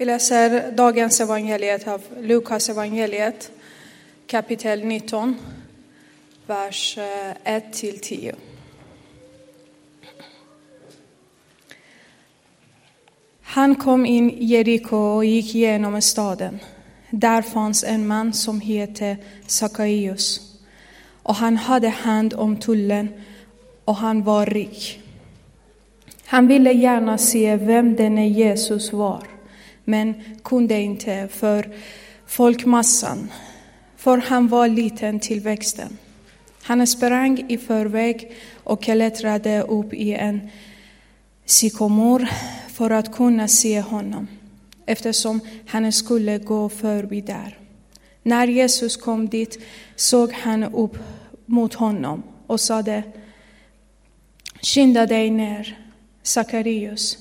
Vi läser dagens evangeliet av Lukas evangeliet kapitel 19, vers eh, 1-10. Han kom in i Jeriko och gick genom staden. Där fanns en man som hette Sakaios och han hade hand om tullen och han var rik. Han ville gärna se vem denne Jesus var, men kunde inte för folkmassan, för han var liten till växten. Han sprang i förväg och klättrade upp i en sykomor för att kunna se honom, eftersom han skulle gå förbi där. När Jesus kom dit såg han upp mot honom och sade Skynda dig ner, Sakarius.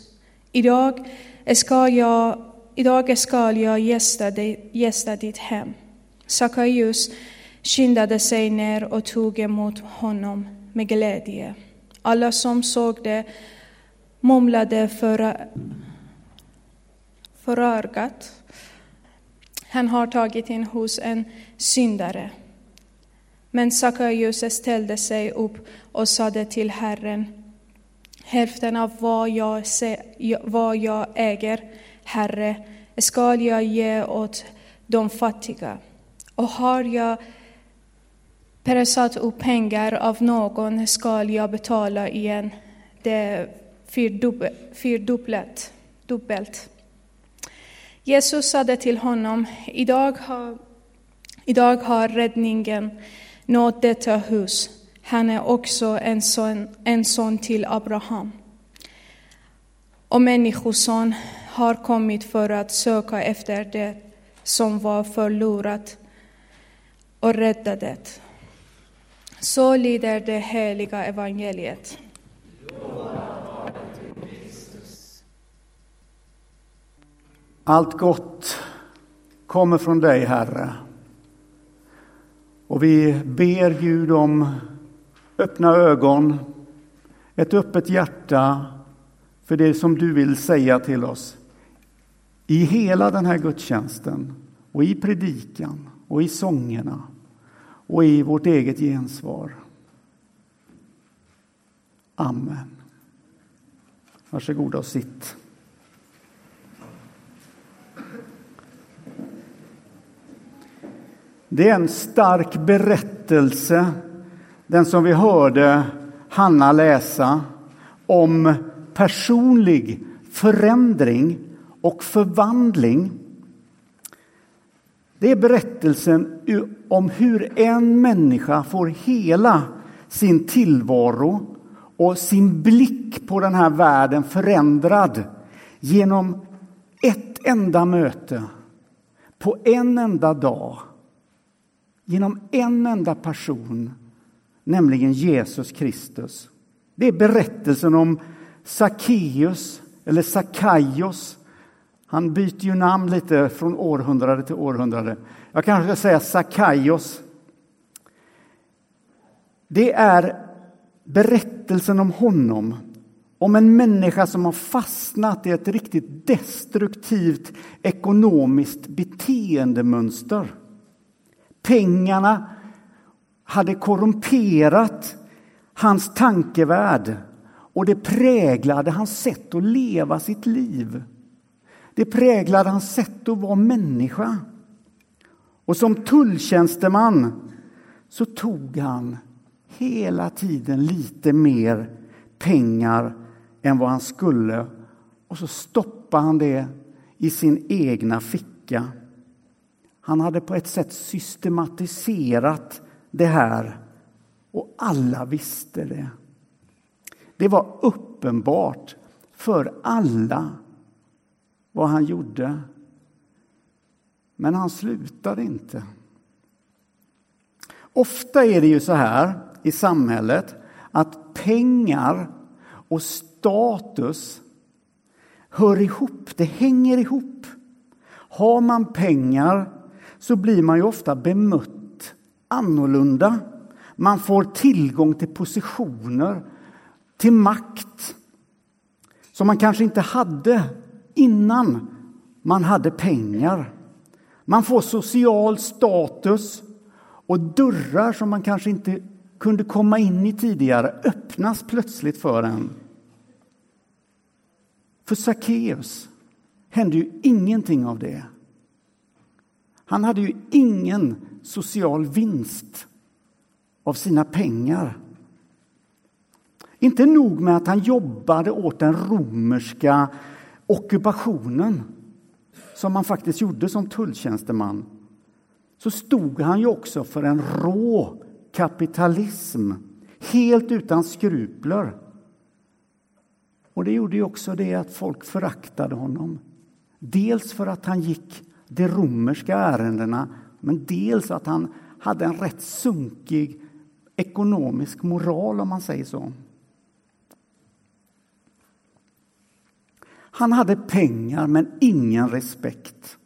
Idag ska jag, idag ska jag gästa, dig, gästa ditt hem. Sakaius skyndade sig ner och tog emot honom med glädje. Alla som såg det mumlade för, förargat. Han har tagit in hos en syndare. Men Sakaius ställde sig upp och sade till Herren, hälften av vad jag, vad jag äger, Herre, skall jag ge åt de fattiga. Och har jag pressat upp pengar av någon skall jag betala igen det fyrdubbelt. Dubbelt. Jesus sade till honom, idag har, idag har räddningen nått detta hus. Han är också en son, en son till Abraham. Och Människoson har kommit för att söka efter det som var förlorat och rädda det. Så lyder det heliga evangeliet. Allt gott kommer från dig, Herre. Och vi ber Gud om öppna ögon, ett öppet hjärta för det som du vill säga till oss. I hela den här gudstjänsten och i predikan och i sångerna och i vårt eget gensvar. Amen. Varsågoda och sitt. Det är en stark berättelse, den som vi hörde Hanna läsa, om personlig förändring och förvandling. Det är berättelsen om hur en människa får hela sin tillvaro och sin blick på den här världen förändrad genom ett enda möte på en enda dag genom en enda person, nämligen Jesus Kristus. Det är berättelsen om Sackeus, eller Sakaios. Han byter ju namn lite från århundrade till århundrade. Jag kanske ska säga Sakaios. Det är berättelsen om honom, om en människa som har fastnat i ett riktigt destruktivt ekonomiskt beteendemönster. Pengarna hade korrumperat hans tankevärld och det präglade hans sätt att leva sitt liv. Det präglade hans sätt att vara människa. Och som tulltjänsteman så tog han hela tiden lite mer pengar än vad han skulle och så stoppade han det i sin egna ficka. Han hade på ett sätt systematiserat det här och alla visste det. Det var uppenbart för alla vad han gjorde. Men han slutade inte. Ofta är det ju så här i samhället att pengar och status hör ihop, det hänger ihop. Har man pengar så blir man ju ofta bemött annorlunda. Man får tillgång till positioner, till makt som man kanske inte hade innan man hade pengar. Man får social status och dörrar som man kanske inte kunde komma in i tidigare öppnas plötsligt för en. För Sackeus hände ju ingenting av det. Han hade ju ingen social vinst av sina pengar. Inte nog med att han jobbade åt den romerska ockupationen som han faktiskt gjorde som tulltjänsteman så stod han ju också för en rå kapitalism helt utan skrupler. Och det gjorde ju också det att folk föraktade honom. Dels för att han gick de romerska ärendena men dels att han hade en rätt sunkig ekonomisk moral, om man säger så. Han hade pengar, men ingen respekt.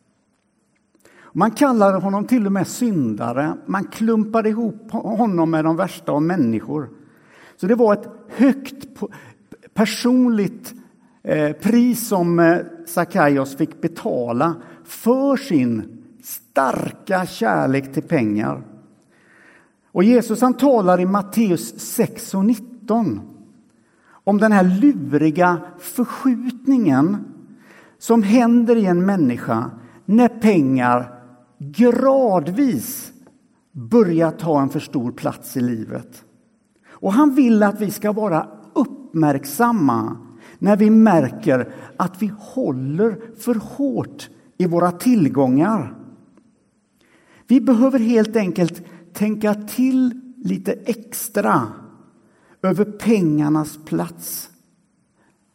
Man kallade honom till och med syndare. Man klumpade ihop honom med de värsta av människor. Så det var ett högt personligt eh, pris som eh, Sakaios fick betala för sin starka kärlek till pengar. Och Jesus han talar i Matteus 6 och 19 om den här luriga förskjutningen som händer i en människa när pengar gradvis börjar ta en för stor plats i livet. Och han vill att vi ska vara uppmärksamma när vi märker att vi håller för hårt i våra tillgångar. Vi behöver helt enkelt tänka till lite extra över pengarnas plats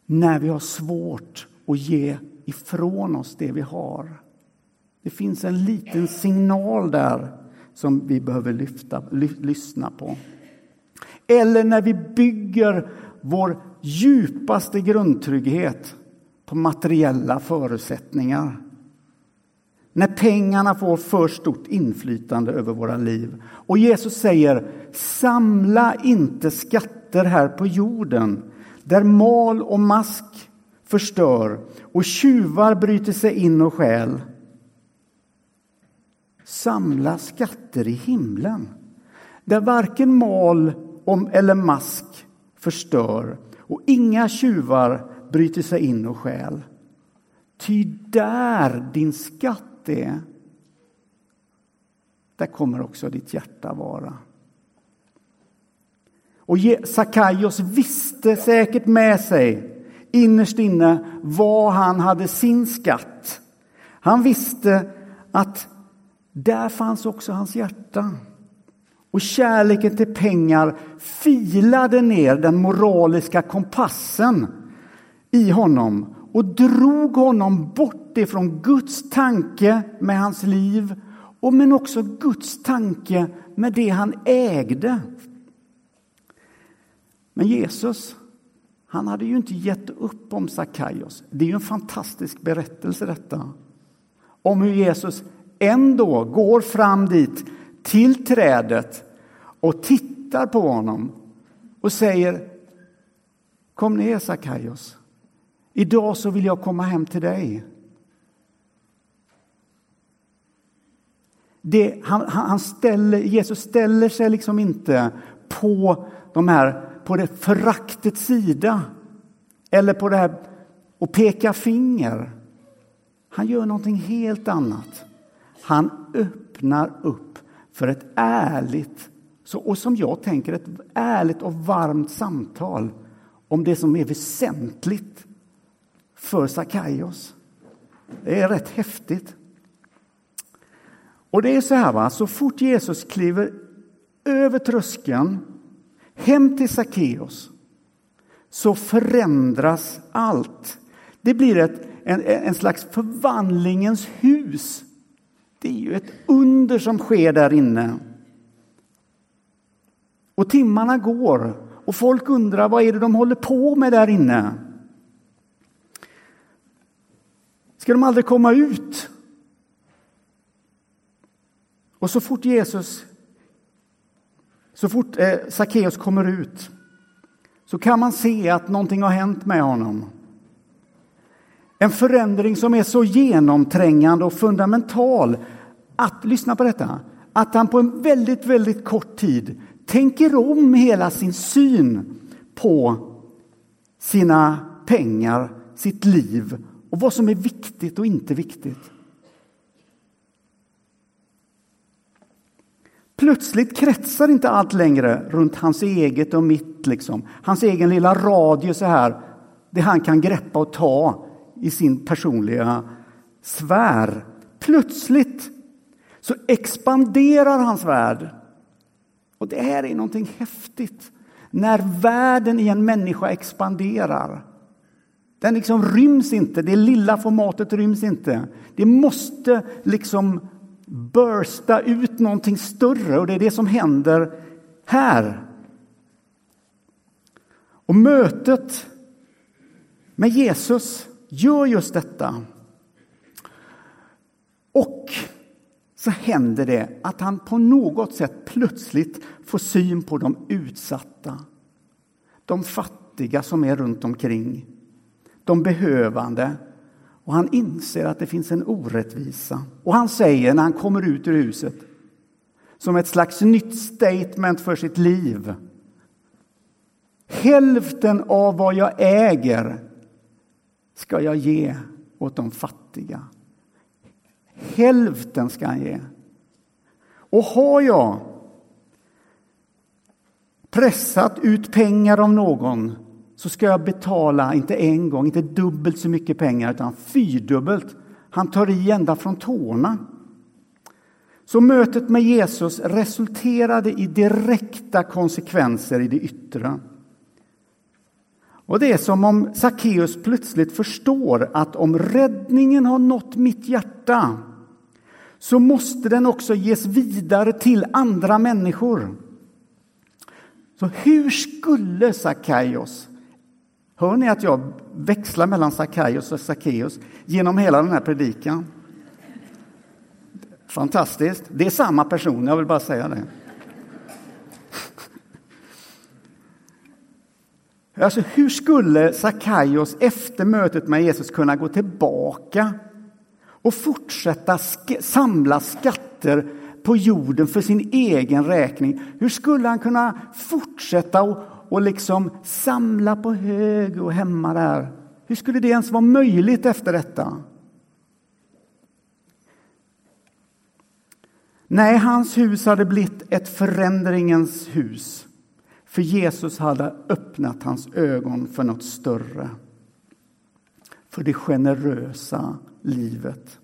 när vi har svårt att ge ifrån oss det vi har. Det finns en liten signal där som vi behöver lyfta, ly, lyssna på. Eller när vi bygger vår djupaste grundtrygghet på materiella förutsättningar. När pengarna får för stort inflytande över våra liv. Och Jesus säger, samla inte skatter här på jorden där mal och mask förstör och tjuvar bryter sig in och stjäl. Samla skatter i himlen där varken mal eller mask förstör och inga tjuvar bryter sig in och stjäl. Ty där din skatt är, där kommer också ditt hjärta vara. Och Sakaios visste säkert med sig innerst inne var han hade sin skatt. Han visste att där fanns också hans hjärta. Och kärleken till pengar filade ner den moraliska kompassen i honom och drog honom bort ifrån Guds tanke med hans liv och men också Guds tanke med det han ägde. Men Jesus, han hade ju inte gett upp om Sakaios. Det är ju en fantastisk berättelse detta. Om hur Jesus ändå går fram dit till trädet och tittar på honom och säger Kom ner Sakaios. Idag så vill jag komma hem till dig. Det, han, han ställer, Jesus ställer sig liksom inte på, de här, på det föraktets sida eller på det här och peka finger. Han gör någonting helt annat. Han öppnar upp för ett ärligt, och som jag tänker, ett ärligt och varmt samtal om det som är väsentligt för Sakaios. Det är rätt häftigt. Och det är så här, va? så fort Jesus kliver över tröskeln hem till Sackeus så förändras allt. Det blir ett, en, en slags förvandlingens hus. Det är ju ett under som sker där inne. Och timmarna går och folk undrar vad är det de håller på med där inne. Ska de aldrig komma ut? Och så fort Jesus, så fort eh, Sackeus kommer ut så kan man se att någonting har hänt med honom. En förändring som är så genomträngande och fundamental att, lyssna på detta, att han på en väldigt, väldigt kort tid tänker om hela sin syn på sina pengar, sitt liv och vad som är viktigt och inte viktigt. Plötsligt kretsar inte allt längre runt hans eget och mitt, liksom. hans egen lilla radie så här, det han kan greppa och ta i sin personliga sfär. Plötsligt så expanderar hans värld. Och det här är någonting häftigt. När världen i en människa expanderar. Den liksom ryms inte, det lilla formatet ryms inte. Det måste liksom bursta ut någonting större och det är det som händer här. Och mötet med Jesus gör just detta. Och så händer det att han på något sätt plötsligt får syn på de utsatta. De fattiga som är runt omkring. De behövande. Och han inser att det finns en orättvisa. Och han säger när han kommer ut ur huset som ett slags nytt statement för sitt liv. Hälften av vad jag äger ska jag ge åt de fattiga. Hälften ska han ge. Och har jag pressat ut pengar av någon så ska jag betala, inte en gång, inte dubbelt så mycket pengar, utan fyrdubbelt. Han tar i ända från tårna. Så mötet med Jesus resulterade i direkta konsekvenser i det yttre. Och det är som om Sackeus plötsligt förstår att om räddningen har nått mitt hjärta så måste den också ges vidare till andra människor. Så hur skulle Sackaios, hör ni att jag växlar mellan Sackaios och Sackeus genom hela den här predikan? Fantastiskt. Det är samma person, jag vill bara säga det. Alltså, hur skulle Sackaios efter mötet med Jesus kunna gå tillbaka och fortsätta sk samla skatter på jorden för sin egen räkning? Hur skulle han kunna fortsätta och, och liksom samla på hög och hemma där? Hur skulle det ens vara möjligt efter detta? Nej, hans hus hade blivit ett förändringens hus. För Jesus hade öppnat hans ögon för något större. För det generösa livet.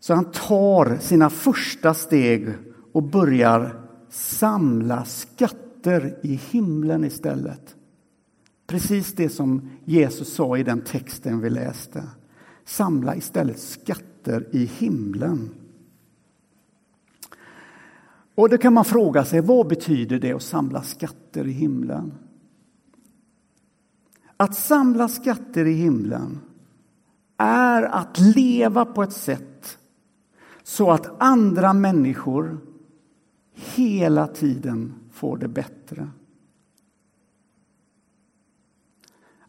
Så han tar sina första steg och börjar samla skatter i himlen istället. Precis det som Jesus sa i den texten vi läste. Samla istället skatter i himlen. Och då kan man fråga sig, vad betyder det att samla skatter i himlen? Att samla skatter i himlen är att leva på ett sätt så att andra människor hela tiden får det bättre.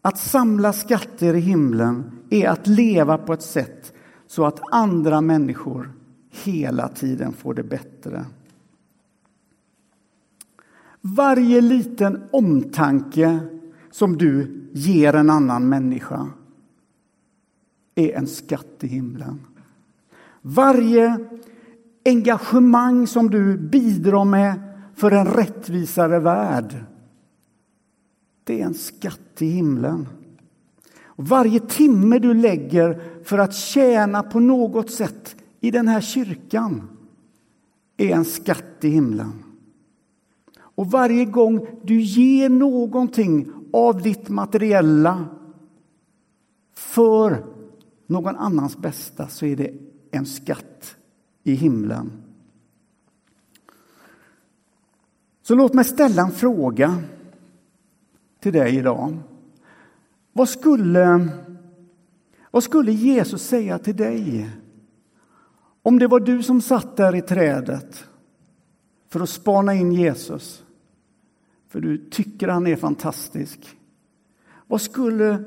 Att samla skatter i himlen är att leva på ett sätt så att andra människor hela tiden får det bättre. Varje liten omtanke som du ger en annan människa är en skatt i himlen. Varje engagemang som du bidrar med för en rättvisare värld det är en skatt i himlen. Och varje timme du lägger för att tjäna på något sätt i den här kyrkan är en skatt i himlen. Och varje gång du ger någonting av ditt materiella för någon annans bästa så är det en skatt i himlen. Så låt mig ställa en fråga till dig idag. Vad skulle, vad skulle Jesus säga till dig om det var du som satt där i trädet för att spana in Jesus? För du tycker han är fantastisk. Vad skulle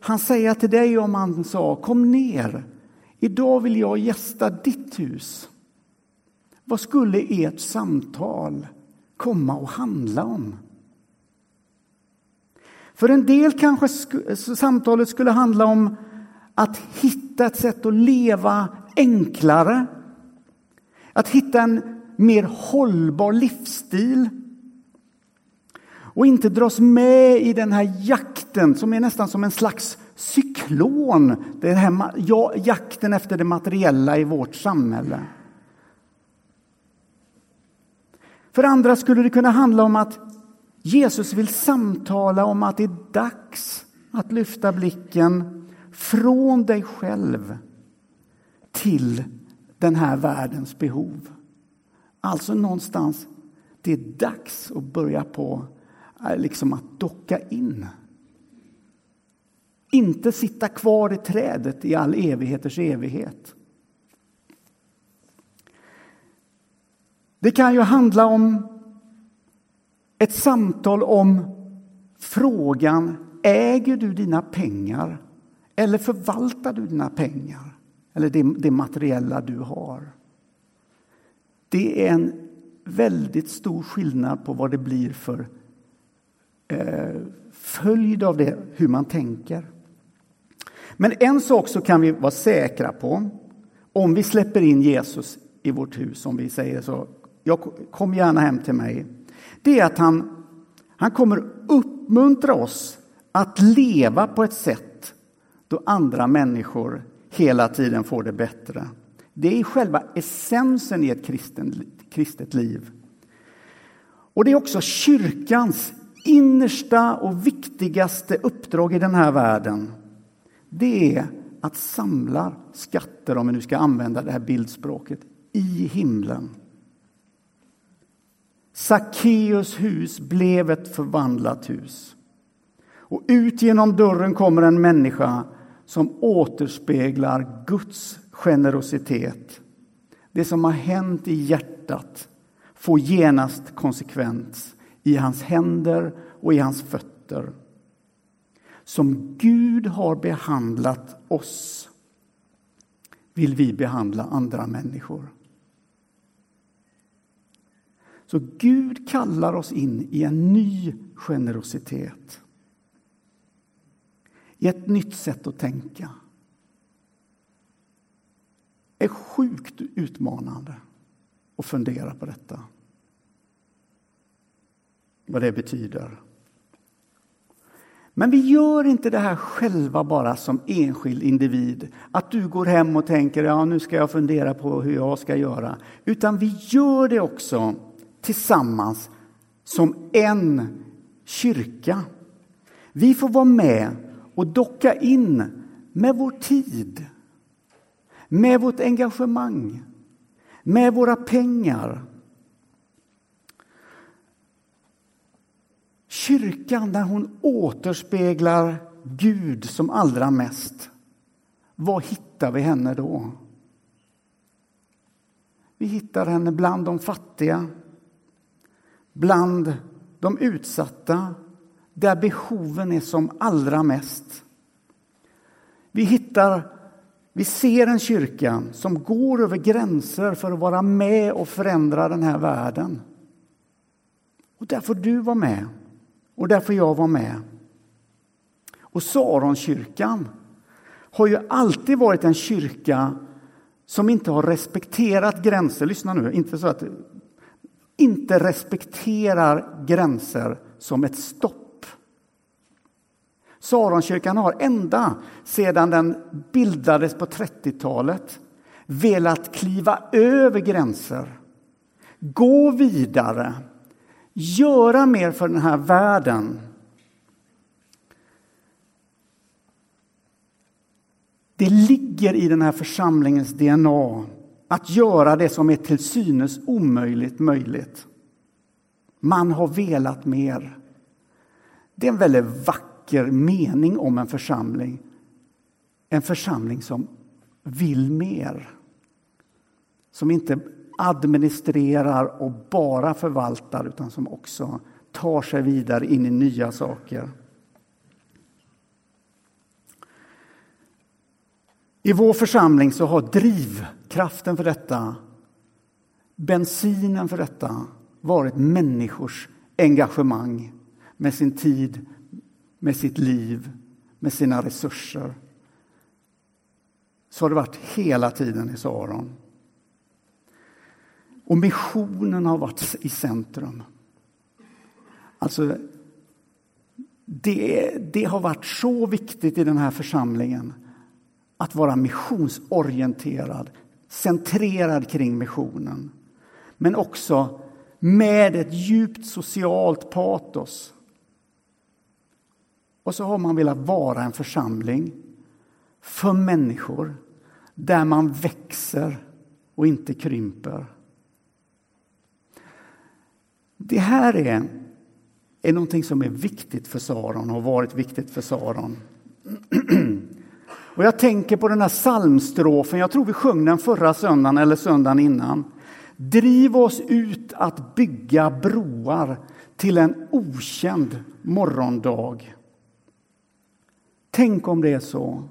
han säga till dig om han sa kom ner, idag vill jag gästa ditt hus? Vad skulle ert samtal komma och handla om? För en del kanske samtalet skulle handla om att hitta ett sätt att leva enklare. Att hitta en mer hållbar livsstil. Och inte dras med i den här jakten som är nästan som en slags cyklon. Den här jakten efter det materiella i vårt samhälle. För andra skulle det kunna handla om att Jesus vill samtala om att det är dags att lyfta blicken från dig själv till den här världens behov. Alltså någonstans, det är dags att börja på eh, liksom att docka in. Inte sitta kvar i trädet i all evigheters evighet. Det kan ju handla om ett samtal om frågan äger du dina pengar eller förvaltar du dina pengar eller det, det materiella du har. Det är en väldigt stor skillnad på vad det blir för eh, följd av det, hur man tänker. Men en sak så kan vi vara säkra på om vi släpper in Jesus i vårt hus, om vi säger så. Jag, kom gärna hem till mig det är att han, han kommer uppmuntra oss att leva på ett sätt då andra människor hela tiden får det bättre. Det är själva essensen i ett kristen, kristet liv. Och det är också kyrkans innersta och viktigaste uppdrag i den här världen. Det är att samla skatter, om vi nu ska använda det här bildspråket, i himlen. Sackeus hus blev ett förvandlat hus. Och ut genom dörren kommer en människa som återspeglar Guds generositet. Det som har hänt i hjärtat får genast konsekvens i hans händer och i hans fötter. Som Gud har behandlat oss vill vi behandla andra människor. Så Gud kallar oss in i en ny generositet. I ett nytt sätt att tänka. Det är sjukt utmanande att fundera på detta. Vad det betyder. Men vi gör inte det här själva bara som enskild individ. Att du går hem och tänker ja nu ska jag fundera på hur jag ska göra. Utan vi gör det också tillsammans som en kyrka. Vi får vara med och docka in med vår tid, med vårt engagemang, med våra pengar. Kyrkan, när hon återspeglar Gud som allra mest, var hittar vi henne då? Vi hittar henne bland de fattiga, bland de utsatta, där behoven är som allra mest. Vi hittar, vi ser en kyrka som går över gränser för att vara med och förändra den här världen. Och där får du vara med, och där får jag vara med. Och Saronkyrkan har ju alltid varit en kyrka som inte har respekterat gränser. Lyssna nu, inte så att inte respekterar gränser som ett stopp. Saronkyrkan har ända sedan den bildades på 30-talet velat kliva över gränser, gå vidare, göra mer för den här världen. Det ligger i den här församlingens DNA att göra det som är till synes omöjligt möjligt. Man har velat mer. Det är en väldigt vacker mening om en församling. En församling som vill mer. Som inte administrerar och bara förvaltar utan som också tar sig vidare in i nya saker. I vår församling så har drivkraften för detta, bensinen för detta, varit människors engagemang med sin tid, med sitt liv, med sina resurser. Så har det varit hela tiden i Saron. Och missionen har varit i centrum. Alltså, det, det har varit så viktigt i den här församlingen att vara missionsorienterad, centrerad kring missionen. Men också med ett djupt socialt patos. Och så har man velat vara en församling för människor där man växer och inte krymper. Det här är, är någonting som är viktigt för Saron och har varit viktigt för Saron. Och jag tänker på den här psalmstrofen, jag tror vi sjöng den förra söndagen eller söndagen innan. Driv oss ut att bygga broar till en okänd morgondag. Tänk om det är så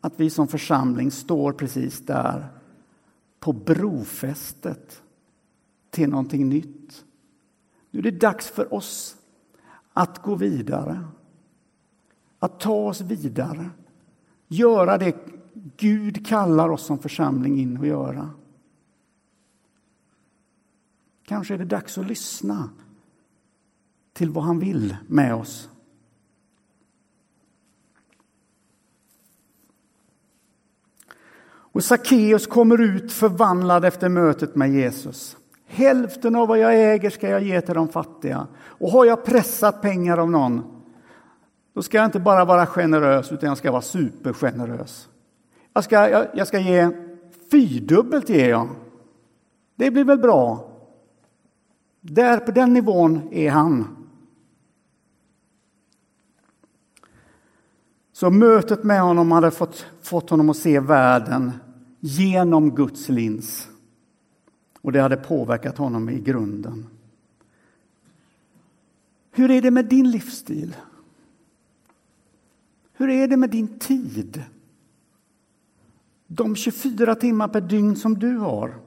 att vi som församling står precis där på brofästet till någonting nytt. Nu är det dags för oss att gå vidare, att ta oss vidare göra det Gud kallar oss som församling in att göra. Kanske är det dags att lyssna till vad han vill med oss. Och Sackeus kommer ut förvandlad efter mötet med Jesus. Hälften av vad jag äger ska jag ge till de fattiga. Och har jag pressat pengar av någon då ska jag inte bara vara generös, utan jag ska vara supergenerös. Jag ska, jag, jag ska ge fyrdubbelt, ger jag. Det blir väl bra. Där, på den nivån är han. Så mötet med honom hade fått, fått honom att se världen genom Guds lins. Och det hade påverkat honom i grunden. Hur är det med din livsstil? Hur är det med din tid? De 24 timmar per dygn som du har.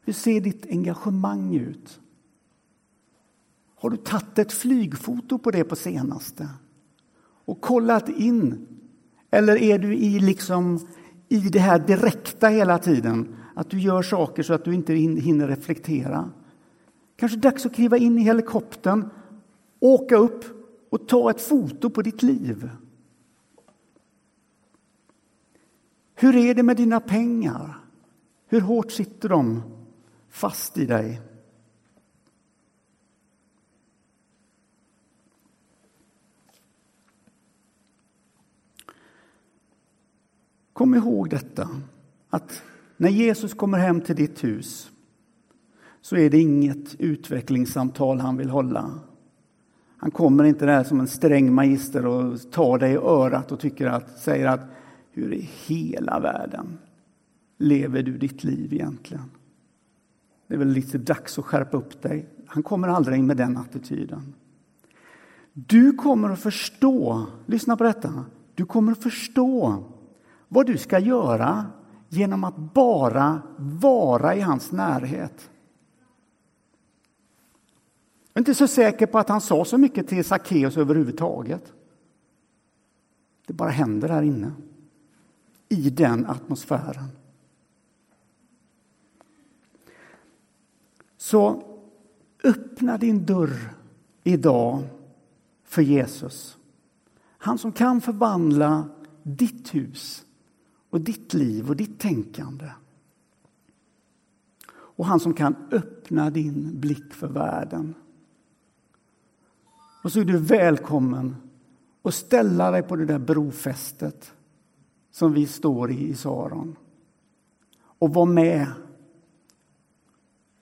Hur ser ditt engagemang ut? Har du tagit ett flygfoto på det på senaste och kollat in? Eller är du i, liksom, i det här direkta hela tiden? Att du gör saker så att du inte hinner reflektera. Kanske dags att kliva in i helikoptern åka upp och ta ett foto på ditt liv. Hur är det med dina pengar? Hur hårt sitter de fast i dig? Kom ihåg detta, att när Jesus kommer hem till ditt hus så är det inget utvecklingssamtal han vill hålla. Han kommer inte där som en sträng magister och tar dig i örat och tycker att, säger att hur i hela världen lever du ditt liv egentligen? Det är väl lite dags att skärpa upp dig. Han kommer aldrig med den attityden. Du kommer att förstå, lyssna på detta, du kommer att förstå vad du ska göra genom att bara vara i hans närhet. Jag är inte så säker på att han sa så mycket till Sackeus överhuvudtaget. Det bara händer här inne, i den atmosfären. Så öppna din dörr idag för Jesus. Han som kan förvandla ditt hus och ditt liv och ditt tänkande. Och han som kan öppna din blick för världen. Och så är du välkommen att ställa dig på det där brofästet som vi står i i Saron. Och vara med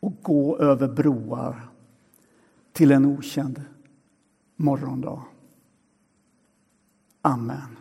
och gå över broar till en okänd morgondag. Amen.